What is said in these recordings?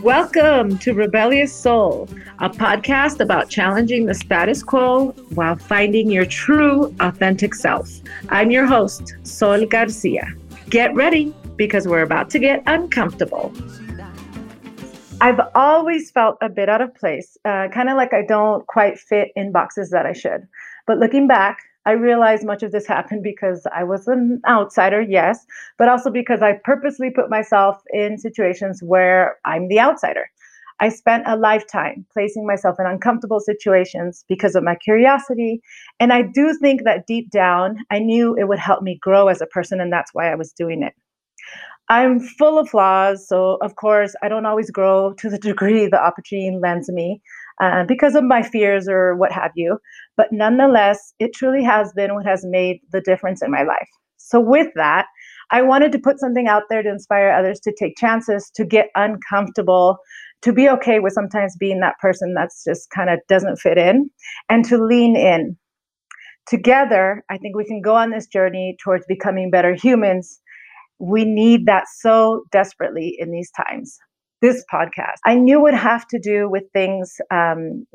Welcome to Rebellious Soul, a podcast about challenging the status quo while finding your true, authentic self. I'm your host, Sol Garcia. Get ready because we're about to get uncomfortable. I've always felt a bit out of place, uh, kind of like I don't quite fit in boxes that I should. But looking back, I realize much of this happened because I was an outsider, yes, but also because I purposely put myself in situations where I'm the outsider. I spent a lifetime placing myself in uncomfortable situations because of my curiosity. And I do think that deep down, I knew it would help me grow as a person, and that's why I was doing it. I'm full of flaws, so of course, I don't always grow to the degree the opportunity lends me uh, because of my fears or what have you. But nonetheless, it truly has been what has made the difference in my life. So, with that, I wanted to put something out there to inspire others to take chances, to get uncomfortable, to be okay with sometimes being that person that's just kind of doesn't fit in, and to lean in. Together, I think we can go on this journey towards becoming better humans. We need that so desperately in these times this podcast. I knew would have to do with things um,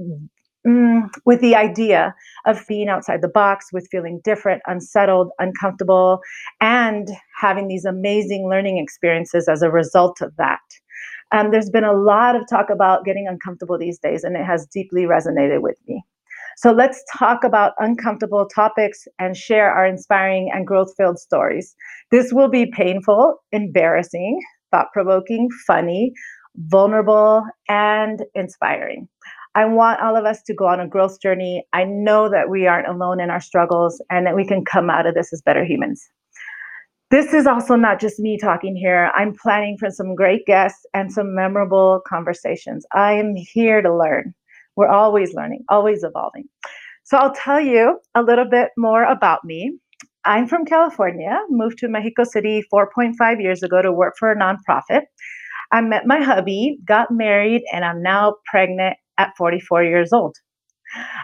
mm, with the idea of being outside the box, with feeling different, unsettled, uncomfortable, and having these amazing learning experiences as a result of that. Um, there's been a lot of talk about getting uncomfortable these days, and it has deeply resonated with me. So let's talk about uncomfortable topics and share our inspiring and growth filled stories. This will be painful, embarrassing, thought provoking, funny, vulnerable, and inspiring. I want all of us to go on a growth journey. I know that we aren't alone in our struggles and that we can come out of this as better humans. This is also not just me talking here. I'm planning for some great guests and some memorable conversations. I am here to learn. We're always learning, always evolving. So I'll tell you a little bit more about me. I'm from California, moved to Mexico City 4.5 years ago to work for a nonprofit. I met my hubby, got married, and I'm now pregnant at 44 years old.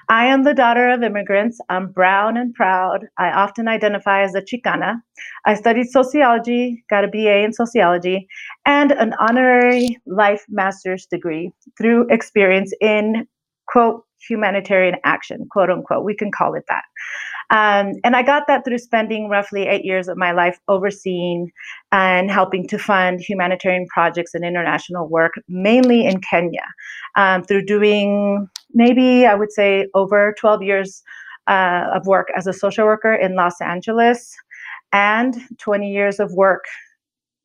I am the daughter of immigrants. I'm brown and proud. I often identify as a Chicana. I studied sociology, got a BA in sociology, and an honorary life master's degree through experience in, quote, humanitarian action, quote unquote. We can call it that. Um, and I got that through spending roughly eight years of my life overseeing and helping to fund humanitarian projects and international work, mainly in Kenya, um, through doing maybe I would say over 12 years uh, of work as a social worker in Los Angeles and 20 years of work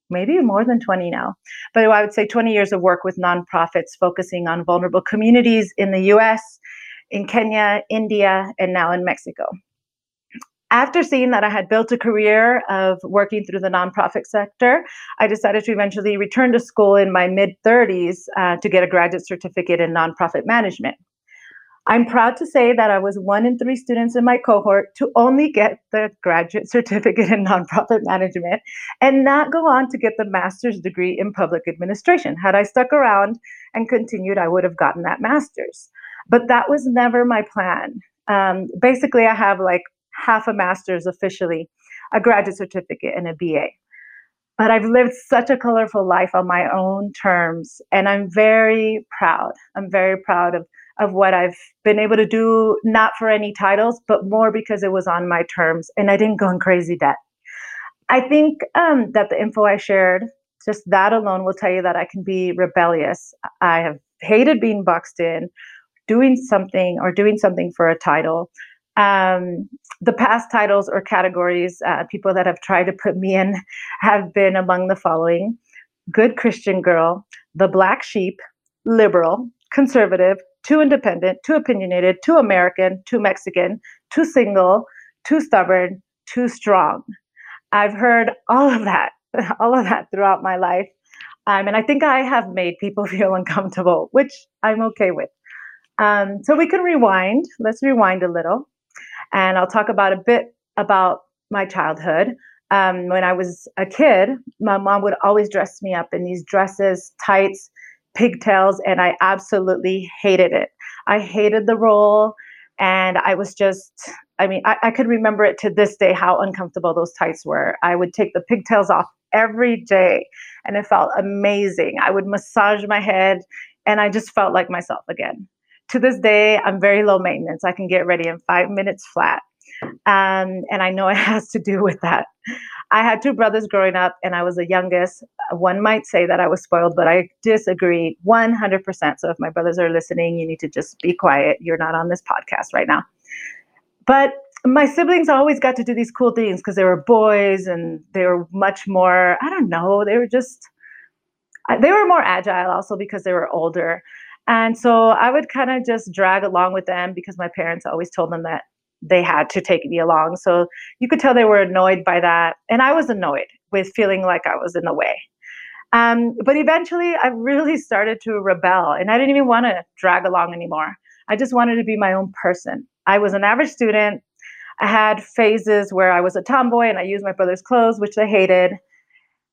maybe more than 20 now, but I would say 20 years of work with nonprofits focusing on vulnerable communities in the US, in Kenya, India, and now in Mexico after seeing that I had built a career of working through the nonprofit sector, I decided to eventually return to school in my mid 30s uh, to get a graduate certificate in nonprofit management. I'm proud to say that I was one in three students in my cohort to only get the graduate certificate in nonprofit management and not go on to get the master's degree in public administration. Had I stuck around and continued, I would have gotten that master's. But that was never my plan. Um, basically, I have like half a master's officially, a graduate certificate, and a BA. But I've lived such a colorful life on my own terms, and I'm very proud. I'm very proud of of what I've been able to do, not for any titles, but more because it was on my terms and I didn't go in crazy debt. I think um, that the info I shared, just that alone, will tell you that I can be rebellious. I have hated being boxed in, doing something or doing something for a title. Um, the past titles or categories, uh, people that have tried to put me in, have been among the following good Christian girl, the black sheep, liberal, conservative, too independent, too opinionated, too American, too Mexican, too single, too stubborn, too strong. I've heard all of that, all of that throughout my life. Um, and I think I have made people feel uncomfortable, which I'm okay with. Um, so we can rewind. Let's rewind a little. And I'll talk about a bit about my childhood. Um, when I was a kid, my mom would always dress me up in these dresses, tights, pigtails, and I absolutely hated it. I hated the role. And I was just, I mean, I, I could remember it to this day how uncomfortable those tights were. I would take the pigtails off every day and it felt amazing. I would massage my head and I just felt like myself again. To this day, I'm very low maintenance. I can get ready in five minutes flat. Um, and I know it has to do with that. I had two brothers growing up, and I was the youngest. One might say that I was spoiled, but I disagree 100%. So if my brothers are listening, you need to just be quiet. You're not on this podcast right now. But my siblings always got to do these cool things because they were boys and they were much more, I don't know, they were just, they were more agile also because they were older. And so I would kind of just drag along with them because my parents always told them that they had to take me along. So you could tell they were annoyed by that. And I was annoyed with feeling like I was in the way. Um, but eventually I really started to rebel and I didn't even want to drag along anymore. I just wanted to be my own person. I was an average student. I had phases where I was a tomboy and I used my brother's clothes, which I hated.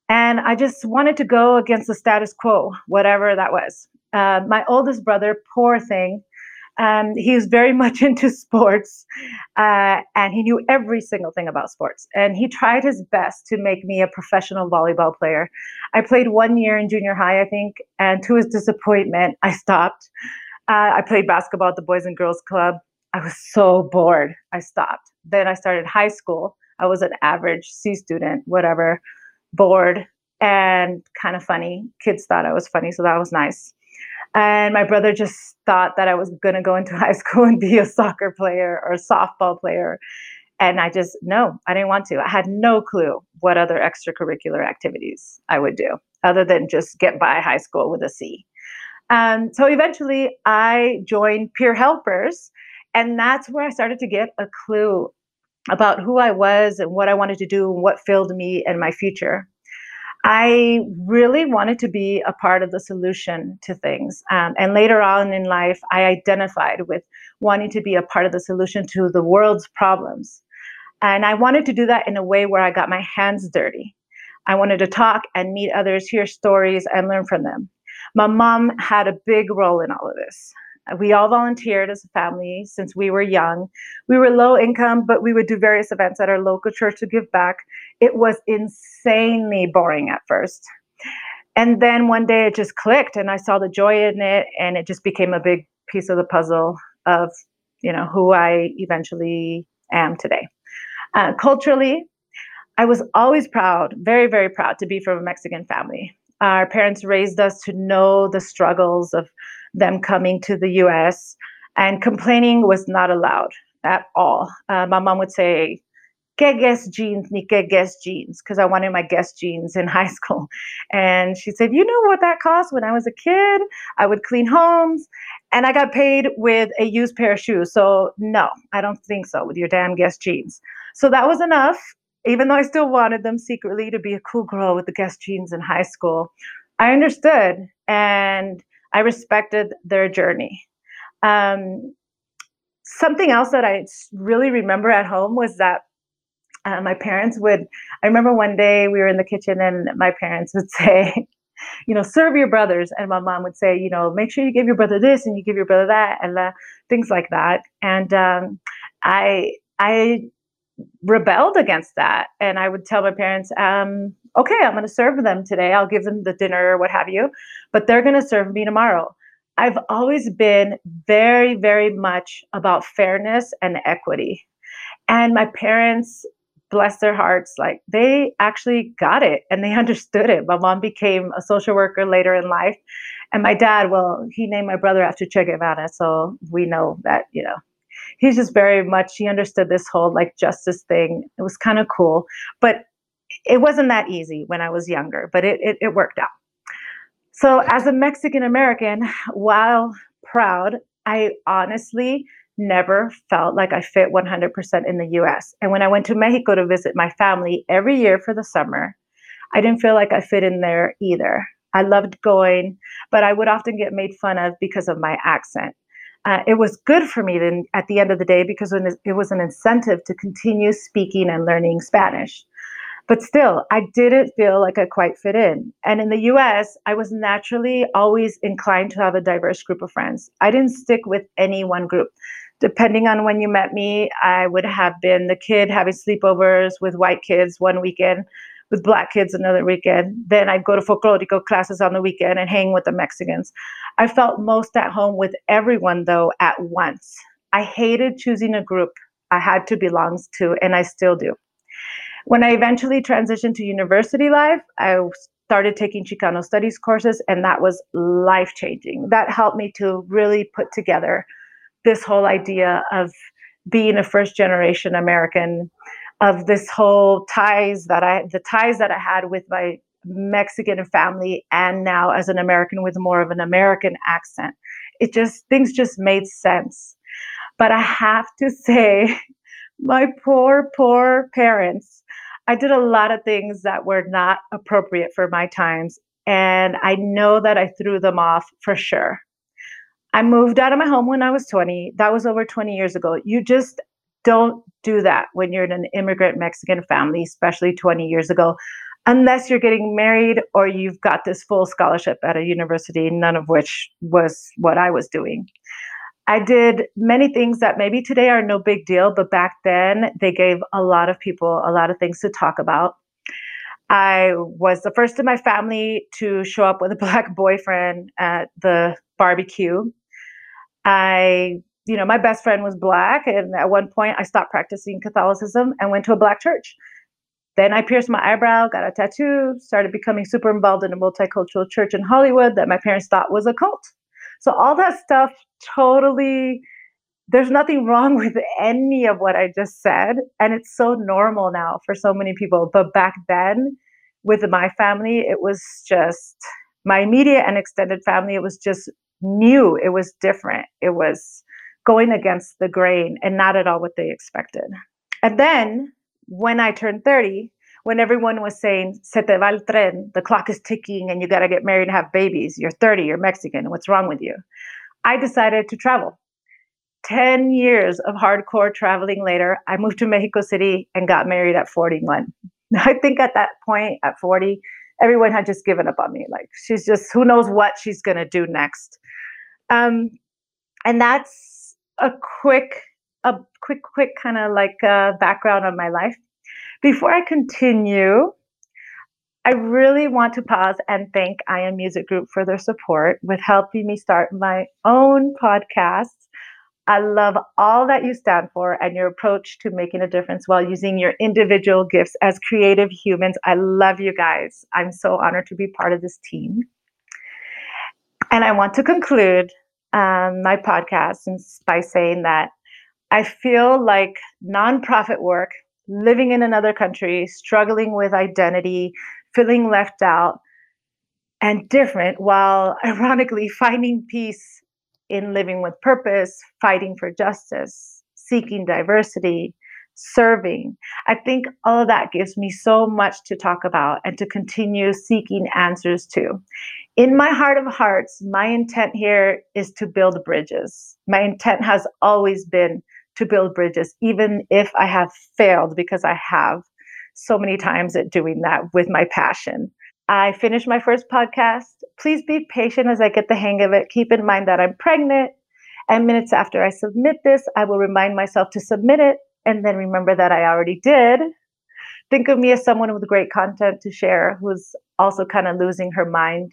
And I just wanted to go against the status quo, whatever that was. Uh, my oldest brother, poor thing, um, he was very much into sports uh, and he knew every single thing about sports. And he tried his best to make me a professional volleyball player. I played one year in junior high, I think, and to his disappointment, I stopped. Uh, I played basketball at the Boys and Girls Club. I was so bored. I stopped. Then I started high school. I was an average C student, whatever, bored and kind of funny. Kids thought I was funny, so that was nice. And my brother just thought that I was going to go into high school and be a soccer player or a softball player. And I just, no, I didn't want to. I had no clue what other extracurricular activities I would do other than just get by high school with a C. Um, so eventually I joined Peer Helpers. And that's where I started to get a clue about who I was and what I wanted to do and what filled me and my future. I really wanted to be a part of the solution to things. Um, and later on in life, I identified with wanting to be a part of the solution to the world's problems. And I wanted to do that in a way where I got my hands dirty. I wanted to talk and meet others, hear stories, and learn from them. My mom had a big role in all of this. We all volunteered as a family since we were young. We were low income, but we would do various events at our local church to give back. It was insanely boring at first. And then one day it just clicked and I saw the joy in it and it just became a big piece of the puzzle of, you know, who I eventually am today. Uh, culturally, I was always proud, very, very proud to be from a Mexican family. Our parents raised us to know the struggles of them coming to the US, and complaining was not allowed at all. Uh, my mom would say, que Guess jeans, ni Guess jeans, because I wanted my Guess jeans in high school. And she said, You know what that cost when I was a kid? I would clean homes and I got paid with a used pair of shoes. So, no, I don't think so with your damn Guess jeans. So, that was enough, even though I still wanted them secretly to be a cool girl with the Guess jeans in high school. I understood. And I respected their journey. Um, something else that I really remember at home was that uh, my parents would. I remember one day we were in the kitchen and my parents would say, you know, serve your brothers, and my mom would say, you know, make sure you give your brother this and you give your brother that, and uh, things like that. And um, I I rebelled against that, and I would tell my parents, um, okay, I'm going to serve them today. I'll give them the dinner or what have you, but they're going to serve me tomorrow. I've always been very, very much about fairness and equity. And my parents, bless their hearts, like they actually got it and they understood it. My mom became a social worker later in life. And my dad, well, he named my brother after Che Guevara. So we know that, you know, he's just very much, he understood this whole like justice thing. It was kind of cool. But it wasn't that easy when I was younger, but it, it, it worked out. So, as a Mexican American, while proud, I honestly never felt like I fit 100% in the US. And when I went to Mexico to visit my family every year for the summer, I didn't feel like I fit in there either. I loved going, but I would often get made fun of because of my accent. Uh, it was good for me then at the end of the day because it was an incentive to continue speaking and learning Spanish. But still, I didn't feel like I quite fit in. And in the US, I was naturally always inclined to have a diverse group of friends. I didn't stick with any one group. Depending on when you met me, I would have been the kid having sleepovers with white kids one weekend, with black kids another weekend. Then I'd go to folklorico classes on the weekend and hang with the Mexicans. I felt most at home with everyone, though, at once. I hated choosing a group I had to belong to, and I still do. When I eventually transitioned to university life, I started taking Chicano studies courses, and that was life changing. That helped me to really put together this whole idea of being a first generation American, of this whole ties that I, the ties that I had with my Mexican family, and now as an American with more of an American accent. It just, things just made sense. But I have to say, my poor, poor parents, I did a lot of things that were not appropriate for my times. And I know that I threw them off for sure. I moved out of my home when I was 20. That was over 20 years ago. You just don't do that when you're in an immigrant Mexican family, especially 20 years ago, unless you're getting married or you've got this full scholarship at a university, none of which was what I was doing. I did many things that maybe today are no big deal, but back then they gave a lot of people a lot of things to talk about. I was the first in my family to show up with a black boyfriend at the barbecue. I, you know, my best friend was black, and at one point I stopped practicing Catholicism and went to a black church. Then I pierced my eyebrow, got a tattoo, started becoming super involved in a multicultural church in Hollywood that my parents thought was a cult. So all that stuff totally there's nothing wrong with any of what I just said. And it's so normal now for so many people. But back then, with my family, it was just my immediate and extended family, it was just new. It was different. It was going against the grain and not at all what they expected. And then when I turned 30, when everyone was saying, se te va el tren, the clock is ticking and you got to get married and have babies, you're 30, you're Mexican, what's wrong with you? I decided to travel. 10 years of hardcore traveling later, I moved to Mexico City and got married at 41. I think at that point, at 40, everyone had just given up on me. Like, she's just, who knows what she's going to do next. Um, and that's a quick, a quick, quick kind of like uh, background of my life. Before I continue, I really want to pause and thank I Am Music Group for their support with helping me start my own podcast. I love all that you stand for and your approach to making a difference while using your individual gifts as creative humans. I love you guys. I'm so honored to be part of this team. And I want to conclude um, my podcast and by saying that I feel like nonprofit work living in another country, struggling with identity, feeling left out and different, while ironically finding peace in living with purpose, fighting for justice, seeking diversity, serving. I think all of that gives me so much to talk about and to continue seeking answers to. In my heart of hearts, my intent here is to build bridges. My intent has always been to build bridges, even if I have failed, because I have so many times at doing that with my passion. I finished my first podcast. Please be patient as I get the hang of it. Keep in mind that I'm pregnant. And minutes after I submit this, I will remind myself to submit it and then remember that I already did. Think of me as someone with great content to share who's also kind of losing her mind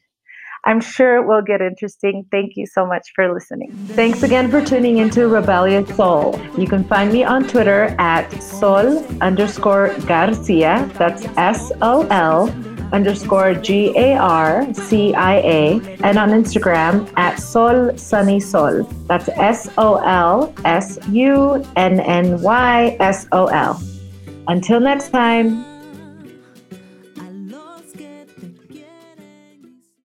I'm sure it will get interesting. Thank you so much for listening. Thanks again for tuning into Rebellious Soul. You can find me on Twitter at sol underscore Garcia. That's S O L underscore G A R C I A. And on Instagram at Sol Sunny Sol. That's S O L S U N N Y S O L. Until next time.